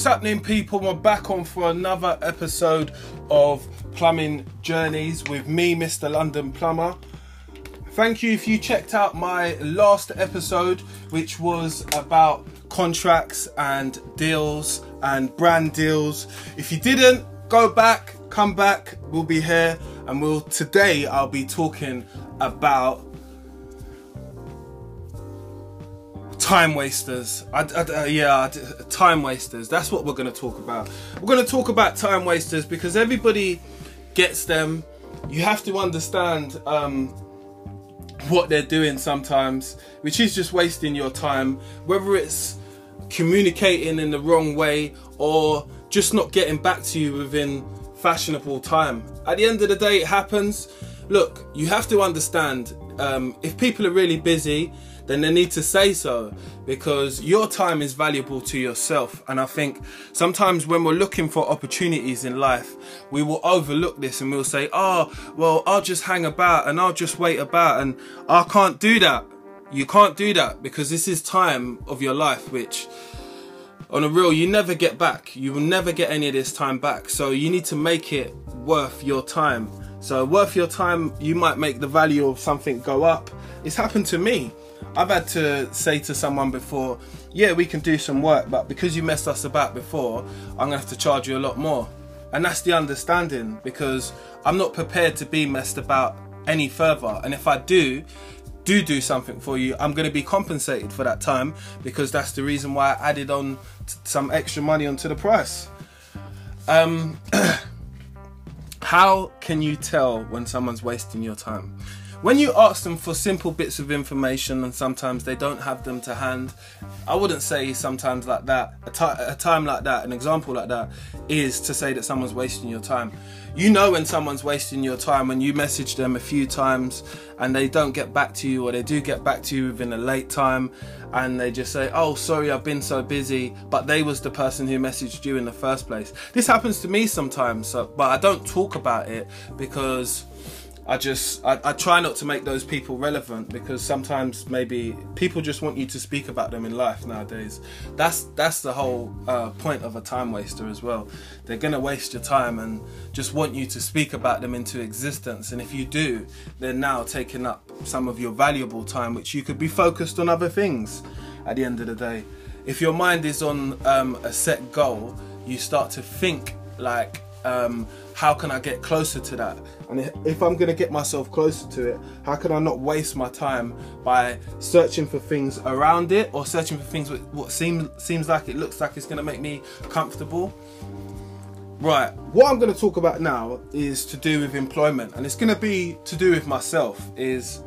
What's happening, people? We're back on for another episode of Plumbing Journeys with me, Mr. London Plumber. Thank you if you checked out my last episode, which was about contracts and deals and brand deals. If you didn't, go back, come back, we'll be here and we'll today I'll be talking about time wasters. I, I, uh, yeah, time wasters. That's what we're going to talk about. We're going to talk about time wasters because everybody gets them. You have to understand um, what they're doing sometimes, which is just wasting your time, whether it's communicating in the wrong way or just not getting back to you within fashionable time. At the end of the day, it happens. Look, you have to understand um, if people are really busy, then they need to say so because your time is valuable to yourself. And I think sometimes when we're looking for opportunities in life, we will overlook this and we'll say, oh, well, I'll just hang about and I'll just wait about. And I can't do that. You can't do that because this is time of your life which on a real you never get back. You will never get any of this time back. So you need to make it worth your time. So worth your time you might make the value of something go up. It's happened to me I've had to say to someone before yeah we can do some work but because you messed us about before I'm gonna have to charge you a lot more and that's the understanding because I'm not prepared to be messed about any further and if I do do do something for you, I'm going to be compensated for that time because that's the reason why I added on some extra money onto the price. Um, how can you tell when someone's wasting your time? When you ask them for simple bits of information and sometimes they don't have them to hand, I wouldn't say sometimes like that, a, a time like that, an example like that, is to say that someone's wasting your time. You know when someone's wasting your time when you message them a few times and they don't get back to you or they do get back to you within a late time and they just say, oh, sorry, I've been so busy, but they was the person who messaged you in the first place. This happens to me sometimes, so, but I don't talk about it because I just I, I, try not to make those people relevant because sometimes maybe people just want you to speak about them in life nowadays. That's that's the whole uh, point of a time waster as well. They're gonna waste your time and just want you to speak about them into existence. And if you do, they're now taking up some of your valuable time, which you could be focused on other things. At the end of the day, if your mind is on um, a set goal, you start to think like um, how can I get closer to that? And if I'm gonna get myself closer to it, how can I not waste my time by searching for things around it or searching for things what seems seems like it looks like it's gonna make me comfortable? Right, what I'm gonna talk about now is to do with employment, and it's gonna be to do with myself. Is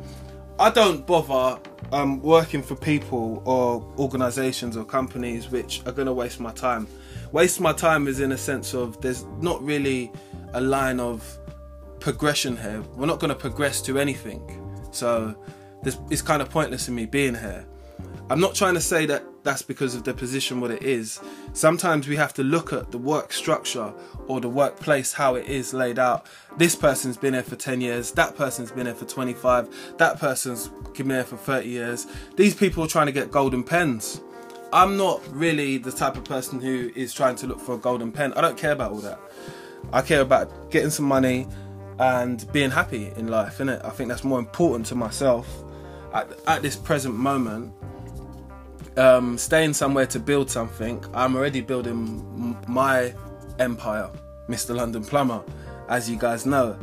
I don't bother um, working for people or organizations or companies which are going to waste my time. Waste my time is in a sense of there's not really a line of progression here. We're not going to progress to anything. So it's kind of pointless in me being here. I'm not trying to say that that's because of the position what it is. Sometimes we have to look at the work structure or the workplace how it is laid out. This person's been here for 10 years, that person's been here for 25, that person's been here for 30 years. These people are trying to get golden pens. I'm not really the type of person who is trying to look for a golden pen. I don't care about all that. I care about getting some money and being happy in life, innit? I think that's more important to myself at, at this present moment um, staying somewhere to build something, I'm already building my empire, Mr. London Plumber, as you guys know.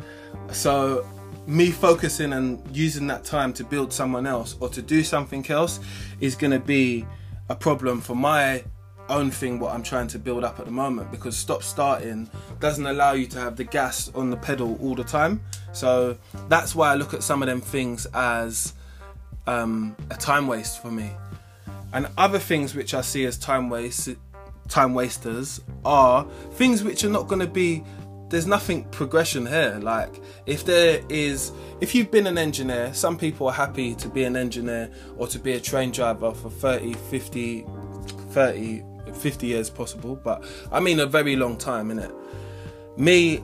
So, me focusing and using that time to build someone else or to do something else is going to be a problem for my own thing what I'm trying to build up at the moment because stop starting doesn't allow you to have the gas on the pedal all the time. So that's why I look at some of them things as um, a time waste for me. And other things which I see as time waste time wasters are things which are not going to be there's nothing progression here. Like if there is if you've been an engineer some people are happy to be an engineer or to be a train driver for 30 50 30 50 years possible but i mean a very long time in it me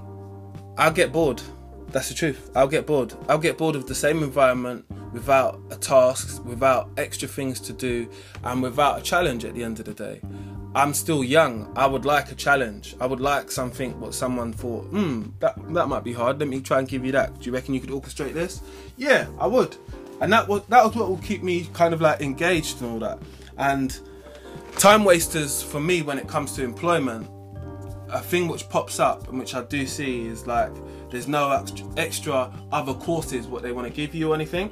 i'll get bored that's the truth i'll get bored i'll get bored of the same environment without a task, without extra things to do, and without a challenge at the end of the day. I'm still young. I would like a challenge. I would like something what someone thought, hmm, that that might be hard. Let me try and give you that. Do you reckon you could orchestrate this? Yeah, I would. And that was that was what will keep me kind of like engaged and all that. And time wasters for me when it comes to employment, a thing which pops up and which I do see is like there's no extra other courses what they want to give you or anything.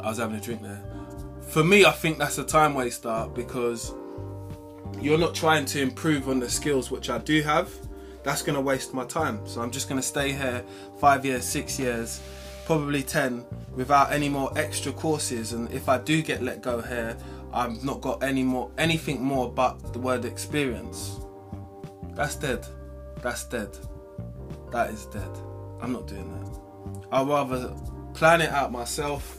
I was having a drink there for me, I think that's a time waster because you're not trying to improve on the skills which I do have. That's going to waste my time. So I'm just going to stay here five years, six years, probably 10 without any more extra courses. And if I do get let go here, I've not got any more, anything more but the word experience. That's dead. That's dead. That is dead. I'm not doing that. I'd rather plan it out myself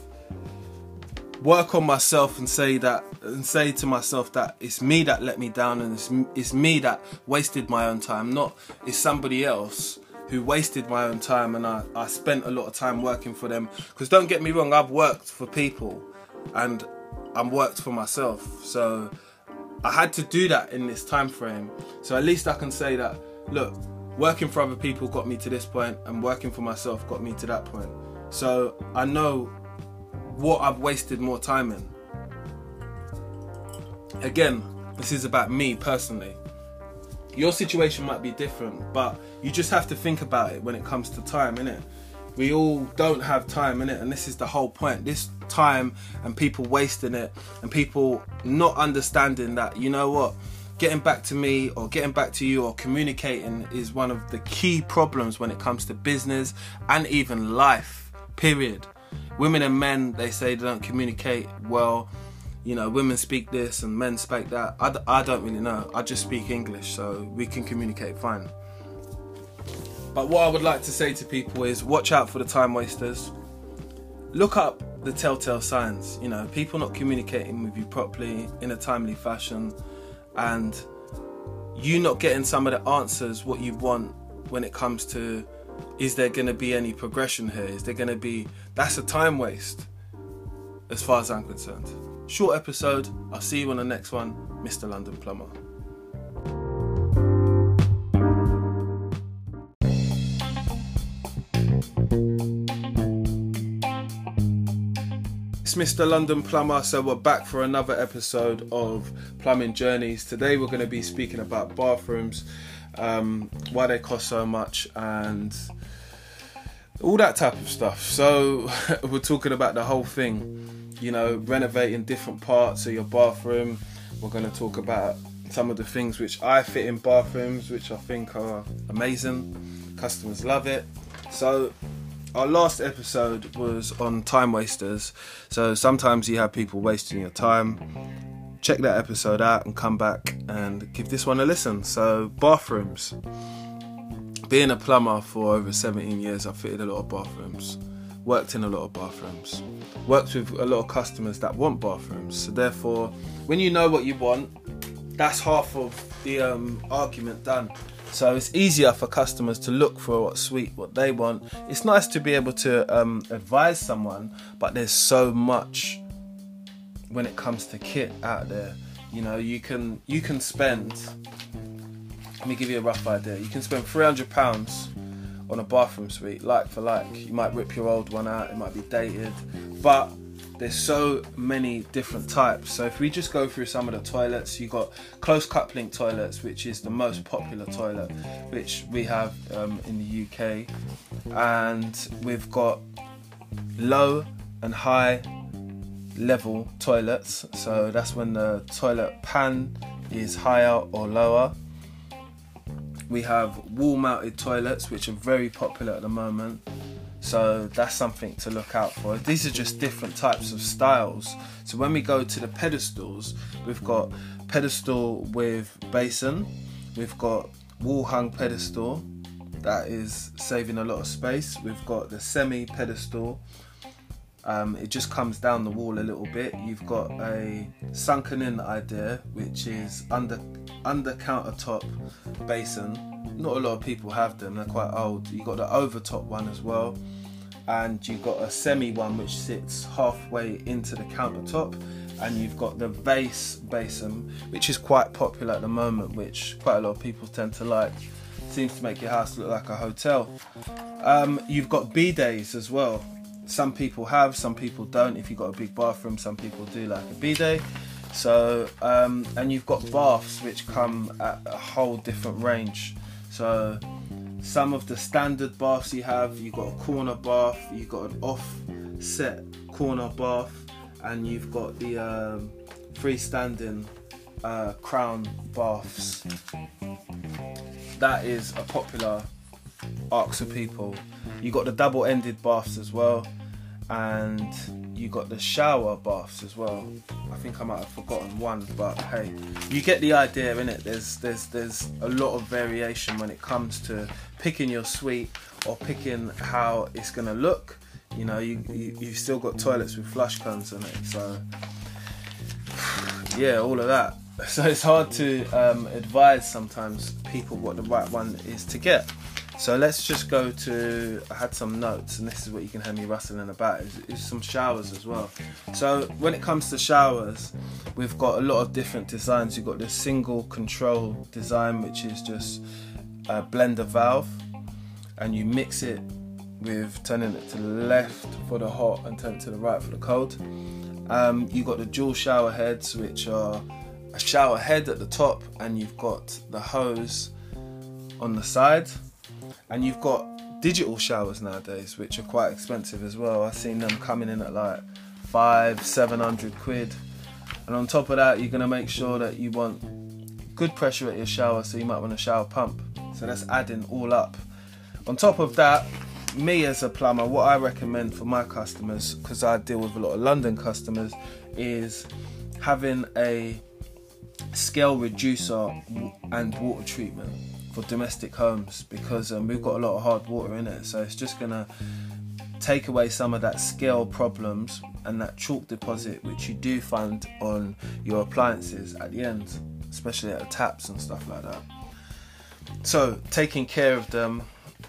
work on myself and say that and say to myself that it's me that let me down and it's, it's me that wasted my own time not it's somebody else who wasted my own time and I, I spent a lot of time working for them because don't get me wrong I've worked for people and I'm worked for myself so I had to do that in this time frame so at least I can say that look working for other people got me to this point and working for myself got me to that point so I know what I've wasted more time in. Again, this is about me personally. Your situation might be different, but you just have to think about it when it comes to time, innit? We all don't have time, innit? And this is the whole point. This time and people wasting it and people not understanding that, you know what? Getting back to me or getting back to you or communicating is one of the key problems when it comes to business and even life, period women and men they say they don't communicate well you know women speak this and men speak that I, I don't really know i just speak english so we can communicate fine but what i would like to say to people is watch out for the time wasters look up the telltale signs you know people not communicating with you properly in a timely fashion and you not getting some of the answers what you want when it comes to is there going to be any progression here? Is there going to be. That's a time waste, as far as I'm concerned. Short episode. I'll see you on the next one, Mr. London Plumber. It's Mr. London Plumber, so we're back for another episode of Plumbing Journeys. Today we're going to be speaking about bathrooms um, why they cost so much, and all that type of stuff. So we're talking about the whole thing, you know, renovating different parts of your bathroom. We're going to talk about some of the things which I fit in bathrooms, which I think are amazing. Customers love it. So our last episode was on time wasters. So sometimes you have people wasting your time check that episode out and come back and give this one a listen. So, bathrooms. Being a plumber for over 17 years, I've fitted a lot of bathrooms, worked in a lot of bathrooms, worked with a lot of customers that want bathrooms. So, therefore, when you know what you want, that's half of the um, argument done. So it's easier for customers to look for what's sweet, what they want. It's nice to be able to um, advise someone, but there's so much when it comes to kit out there. You know, you can you can spend. Let me give you a rough idea. You can spend three hundred pounds on a bathroom suite, like for like. You might rip your old one out. It might be dated, but there's so many different types. So if we just go through some of the toilets, you got close coupling toilets, which is the most popular toilet, which we have um, in the UK, and we've got low and high level toilets. So that's when the toilet pan is higher or lower. We have wall mounted toilets, which are very popular at the moment. So that's something to look out for. These are just different types of styles. So when we go to the pedestals, we've got pedestal with basin, we've got wall hung pedestal that is saving a lot of space. We've got the semi pedestal um, it just comes down the wall a little bit. You've got a sunken in idea, which is under under countertop basin. Not a lot of people have them; they're quite old. You've got the overtop one as well, and you've got a semi one which sits halfway into the countertop, and you've got the vase basin, which is quite popular at the moment, which quite a lot of people tend to like. Seems to make your house look like a hotel. Um, you've got bidets as well. Some people have, some people don't. If you've got a big bathroom, some people do like a bidet. So, um, and you've got baths which come at a whole different range. So, some of the standard baths you have, you've got a corner bath, you've got an offset corner bath, and you've got the um, freestanding uh, crown baths. That is a popular arcs of people. You got the double-ended baths as well, and you got the shower baths as well. I think I might have forgotten one, but hey, you get the idea in it. There's there's there's a lot of variation when it comes to picking your suite or picking how it's gonna look. You know, you, you you've still got toilets with flush cones in it, so yeah, all of that. So it's hard to um, advise sometimes people what the right one is to get. So let's just go to. I had some notes, and this is what you can hear me rustling about. Is, is some showers as well. So when it comes to showers, we've got a lot of different designs. You've got the single control design, which is just a blender valve, and you mix it with turning it to the left for the hot and turn it to the right for the cold. Um, you've got the dual shower heads, which are a shower head at the top, and you've got the hose on the side and you've got digital showers nowadays, which are quite expensive as well. I've seen them coming in at like five, seven hundred quid. And on top of that, you're gonna make sure that you want good pressure at your shower, so you might want a shower pump. So that's adding all up. On top of that, me as a plumber, what I recommend for my customers, because I deal with a lot of London customers, is having a scale reducer and water treatment for domestic homes because um, we've got a lot of hard water in it. So it's just gonna take away some of that scale problems and that chalk deposit which you do find on your appliances at the end, especially at the taps and stuff like that. So taking care of them,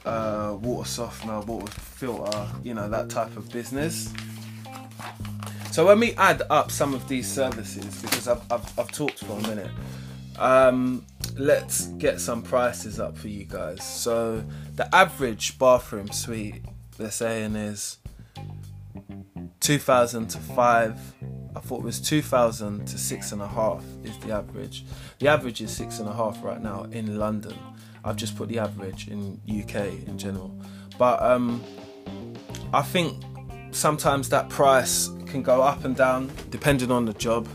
uh, water softener, water filter, you know that type of business. So when we add up some of these services, because I've, I've, I've talked for a minute, um, let's get some prices up for you guys. So the average bathroom suite they're saying is two thousand to five. I thought it was two thousand to six and a half is the average. The average is six and a half right now in London. I've just put the average in UK in general, but um, I think sometimes that price can go up and down depending on the job.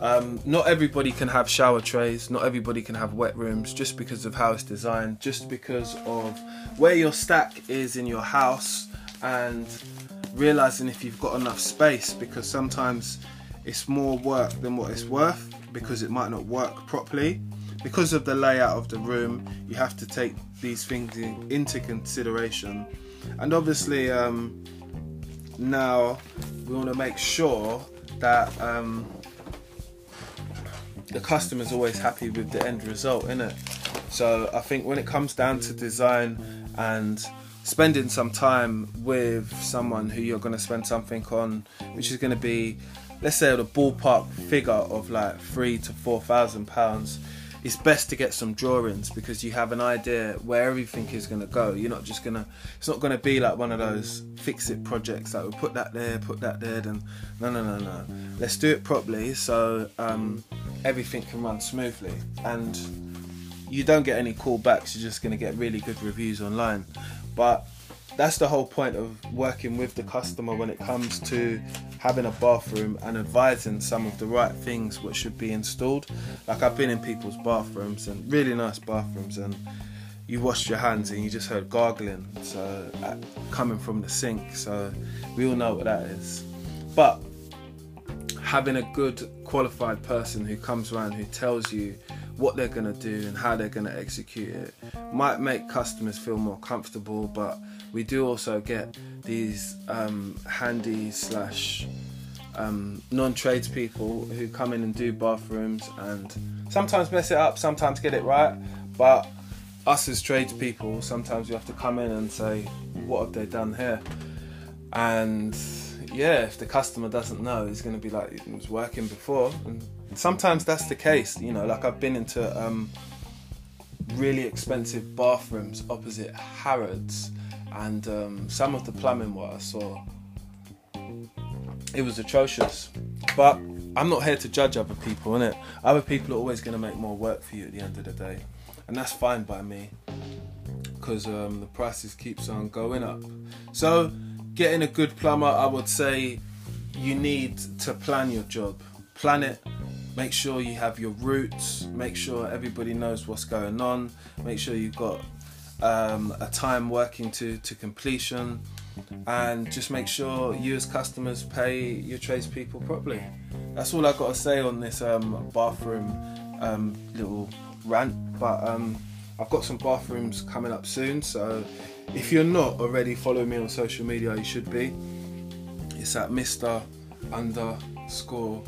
Um, not everybody can have shower trays, not everybody can have wet rooms just because of how it's designed, just because of where your stack is in your house and realizing if you've got enough space because sometimes it's more work than what it's worth because it might not work properly. Because of the layout of the room, you have to take these things in, into consideration. And obviously, um, now we want to make sure that um, the customer's always happy with the end result, innit? So I think when it comes down to design and spending some time with someone who you're going to spend something on, which is going to be, let's say, the ballpark figure of like three to four thousand pounds, it's best to get some drawings because you have an idea where everything is going to go. You're not just gonna. It's not going to be like one of those fix it projects that we put that there, put that there, and no, no, no, no. Let's do it properly so um, everything can run smoothly and you don't get any callbacks. You're just going to get really good reviews online, but that's the whole point of working with the customer when it comes to having a bathroom and advising some of the right things what should be installed. Like I've been in people's bathrooms and really nice bathrooms and you washed your hands and you just heard gargling so uh, coming from the sink so we all know what that is but having a good qualified person who comes around who tells you what they're going to do and how they're going to execute it might make customers feel more comfortable but we do also get these um, handy slash um, non-tradespeople who come in and do bathrooms and sometimes mess it up, sometimes get it right. But us as tradespeople, sometimes we have to come in and say, "What have they done here?" And yeah, if the customer doesn't know, it's going to be like it was working before. And sometimes that's the case. You know, like I've been into um, really expensive bathrooms opposite Harrods, and um, some of the plumbing what I saw, it was atrocious. But I'm not here to judge other people, innit? Other people are always going to make more work for you at the end of the day, and that's fine by me because um, the prices keeps on going up. So getting a good plumber, I would say you need to plan your job. Plan it. Make sure you have your routes. Make sure everybody knows what's going on. Make sure you've got um, a time working to, to completion. And just make sure you, as customers, pay your tradespeople properly. That's all I've got to say on this um, bathroom um, little rant. But um, I've got some bathrooms coming up soon, so if you're not already following me on social media, you should be. It's at Mr. underscore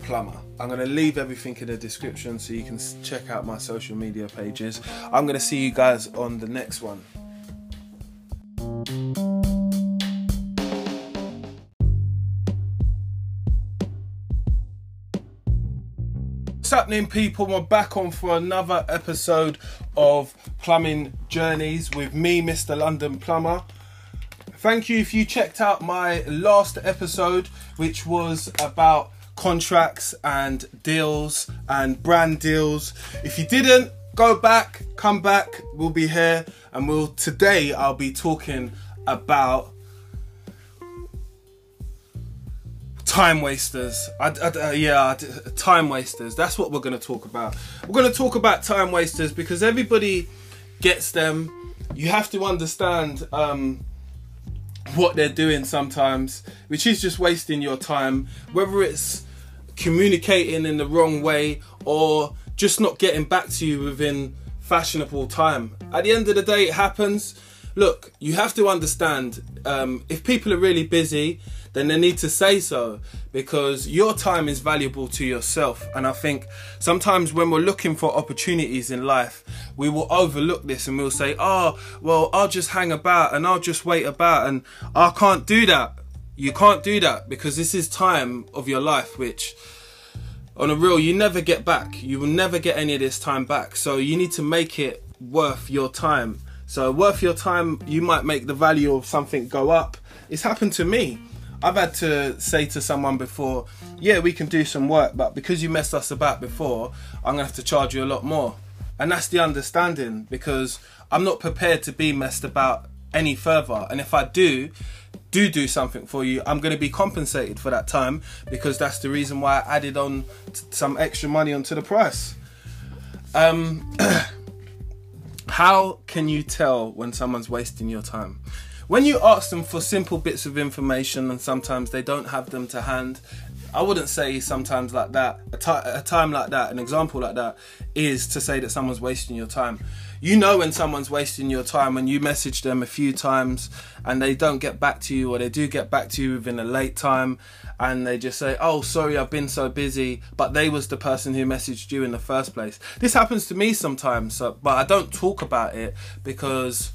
plumber. I'm going to leave everything in the description so you can check out my social media pages. I'm going to see you guys on the next one. Happening, people? We're back on for another episode of Plumbing Journeys with me, Mr. London Plumber. Thank you if you checked out my last episode, which was about contracts and deals and brand deals. If you didn't, go back, come back. We'll be here, and we'll today I'll be talking about time wasters. I, I, uh, yeah, time wasters. That's what we're going to talk about. We're going to talk about time wasters because everybody gets them. You have to understand um, what they're doing sometimes, which is just wasting your time, whether it's communicating in the wrong way or just not getting back to you within fashionable time. At the end of the day, it happens. Look, you have to understand um, if people are really busy then they need to say so because your time is valuable to yourself. And I think sometimes when we're looking for opportunities in life, we will overlook this and we'll say, oh, well, I'll just hang about and I'll just wait about and I can't do that. You can't do that because this is time of your life which on a real you never get back you will never get any of this time back so you need to make it worth your time so worth your time you might make the value of something go up it's happened to me I've had to say to someone before, yeah, we can do some work, but because you messed us about before, I'm gonna have to charge you a lot more. And that's the understanding because I'm not prepared to be messed about any further. And if I do, do do something for you, I'm to be compensated for that time because that's the reason why I added on some extra money onto the price. Um, how can you tell when someone's wasting your time? when you ask them for simple bits of information and sometimes they don't have them to hand I wouldn't say sometimes like that, a, time like that, an example like that, is to say that someone's wasting your time. You know when someone's wasting your time when you message them a few times and they don't get back to you or they do get back to you within a late time and they just say, oh, sorry, I've been so busy, but they was the person who messaged you in the first place. This happens to me sometimes, so, but I don't talk about it because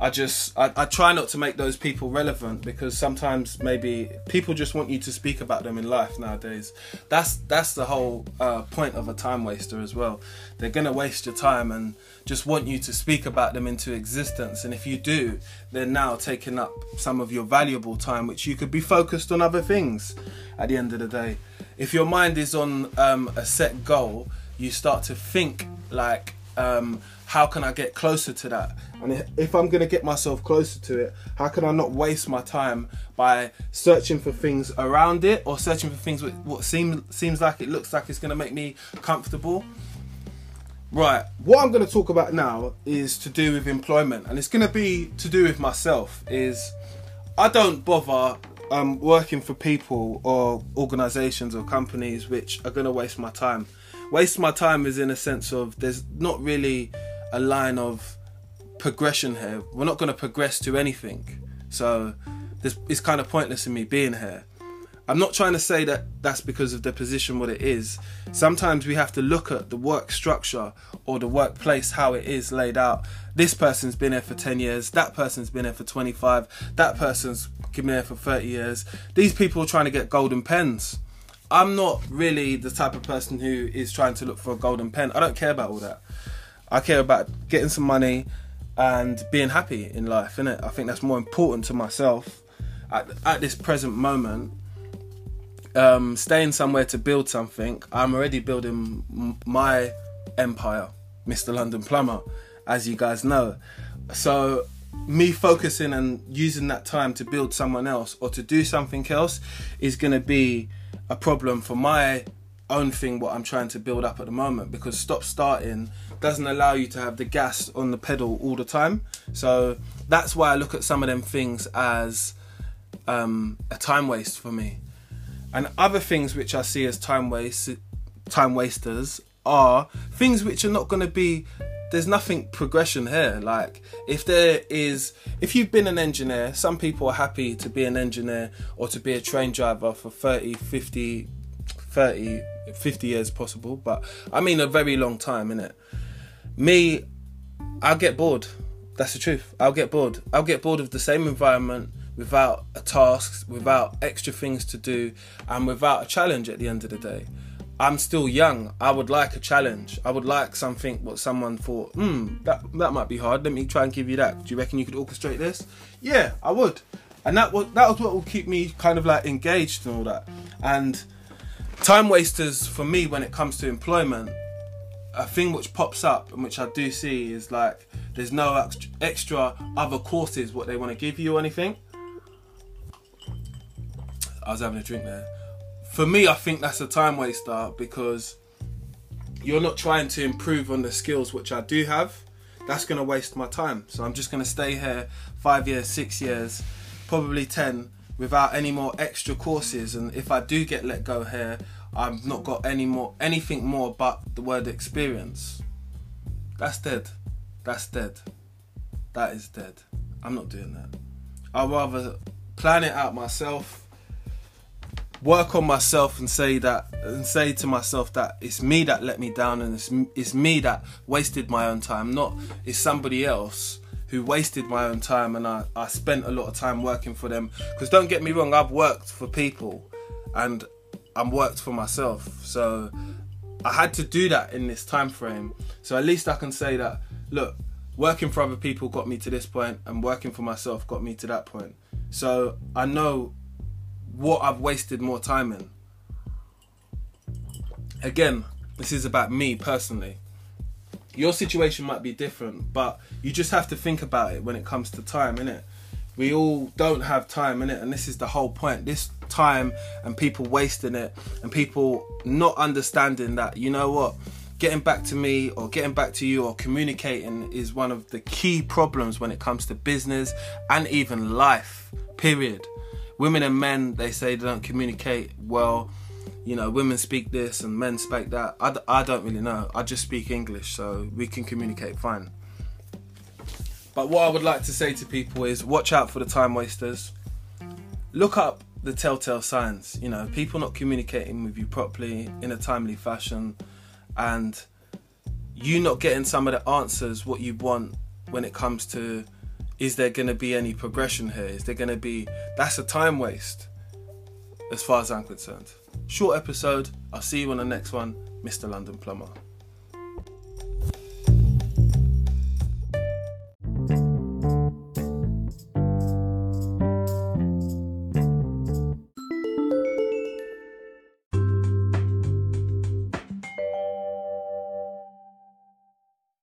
I just I, I try not to make those people relevant because sometimes maybe people just want you to speak about them in life nowadays. That's that's the whole uh, point of a time waster as well. They're gonna waste your time and just want you to speak about them into existence. And if you do, they're now taking up some of your valuable time, which you could be focused on other things. At the end of the day, if your mind is on um, a set goal, you start to think like um, how can I get closer to that? And if I'm going to get myself closer to it, how can I not waste my time by searching for things around it or searching for things with what seems seems like it looks like it's going to make me comfortable? Right, what I'm going to talk about now is to do with employment, and it's going to be to do with myself. Is I don't bother um, working for people or organisations or companies which are going to waste my time. Waste my time is in a sense of there's not really a line of progression here. We're not going to progress to anything. So this it's kind of pointless in me being here. I'm not trying to say that that's because of the position what it is. Sometimes we have to look at the work structure or the workplace how it is laid out. This person's been here for 10 years, that person's been here for 25, that person's been here for 30 years. These people are trying to get golden pens. I'm not really the type of person who is trying to look for a golden pen. I don't care about all that. I care about getting some money and being happy in life, innit? I think that's more important to myself at, at this present moment um, staying somewhere to build something, I'm already building m- my empire, Mr. London Plumber, as you guys know. So, me focusing and using that time to build someone else or to do something else is going to be a problem for my own thing what I'm trying to build up at the moment because stop starting doesn't allow you to have the gas on the pedal all the time. So that's why I look at some of them things as um, a time waste for me and other things which I see as time waste, time wasters are things which are not going to be. There's nothing progression here. Like if there is, if you've been an engineer, some people are happy to be an engineer or to be a train driver for 30, 50, 30, 50 years possible. But I mean a very long time, innit? Me, I'll get bored. That's the truth. I'll get bored. I'll get bored of the same environment without a task, without extra things to do, and without a challenge at the end of the day. I'm still young. I would like a challenge. I would like something what someone thought, hmm, that that might be hard. Let me try and give you that. Do you reckon you could orchestrate this? Yeah, I would. And that was that was what will keep me kind of like engaged and all that. And time wasters for me when it comes to employment, a thing which pops up and which I do see is like there's no extra other courses what they want to give you or anything. I was having a drink there. For me, I think that's a time waster because you're not trying to improve on the skills which I do have. That's going to waste my time. So I'm just going to stay here five years, six years, probably 10 without any more extra courses. And if I do get let go here, I've not got any more anything more but the word experience. That's dead. That's dead. That is dead. I'm not doing that. I'd rather plan it out myself work on myself and say that and say to myself that it's me that let me down and it's, it's me that wasted my own time not it's somebody else who wasted my own time and I, I spent a lot of time working for them. Because don't get me wrong I've worked for people and I'm worked for myself. So I had to do that in this time frame. So at least I can say that look working for other people got me to this point and working for myself got me to that point. So I know what I've wasted more time in. Again, this is about me personally. Your situation might be different, but you just have to think about it when it comes to time, innit? We all don't have time, innit? And this is the whole point. This time and people wasting it and people not understanding that, you know what? Getting back to me or getting back to you or communicating is one of the key problems when it comes to business and even life, period women and men they say they don't communicate well. You know women speak this and men speak that. I, I don't really know. I just speak english so we can communicate fine. But what i would like to say to people is watch out for the time wasters. Look up the telltale signs. You know people not communicating with you properly in a timely fashion and you not getting some of the answers what you want when it comes to is there going to be any progression here? Is there going to be. That's a time waste, as far as I'm concerned. Short episode. I'll see you on the next one, Mr. London Plumber.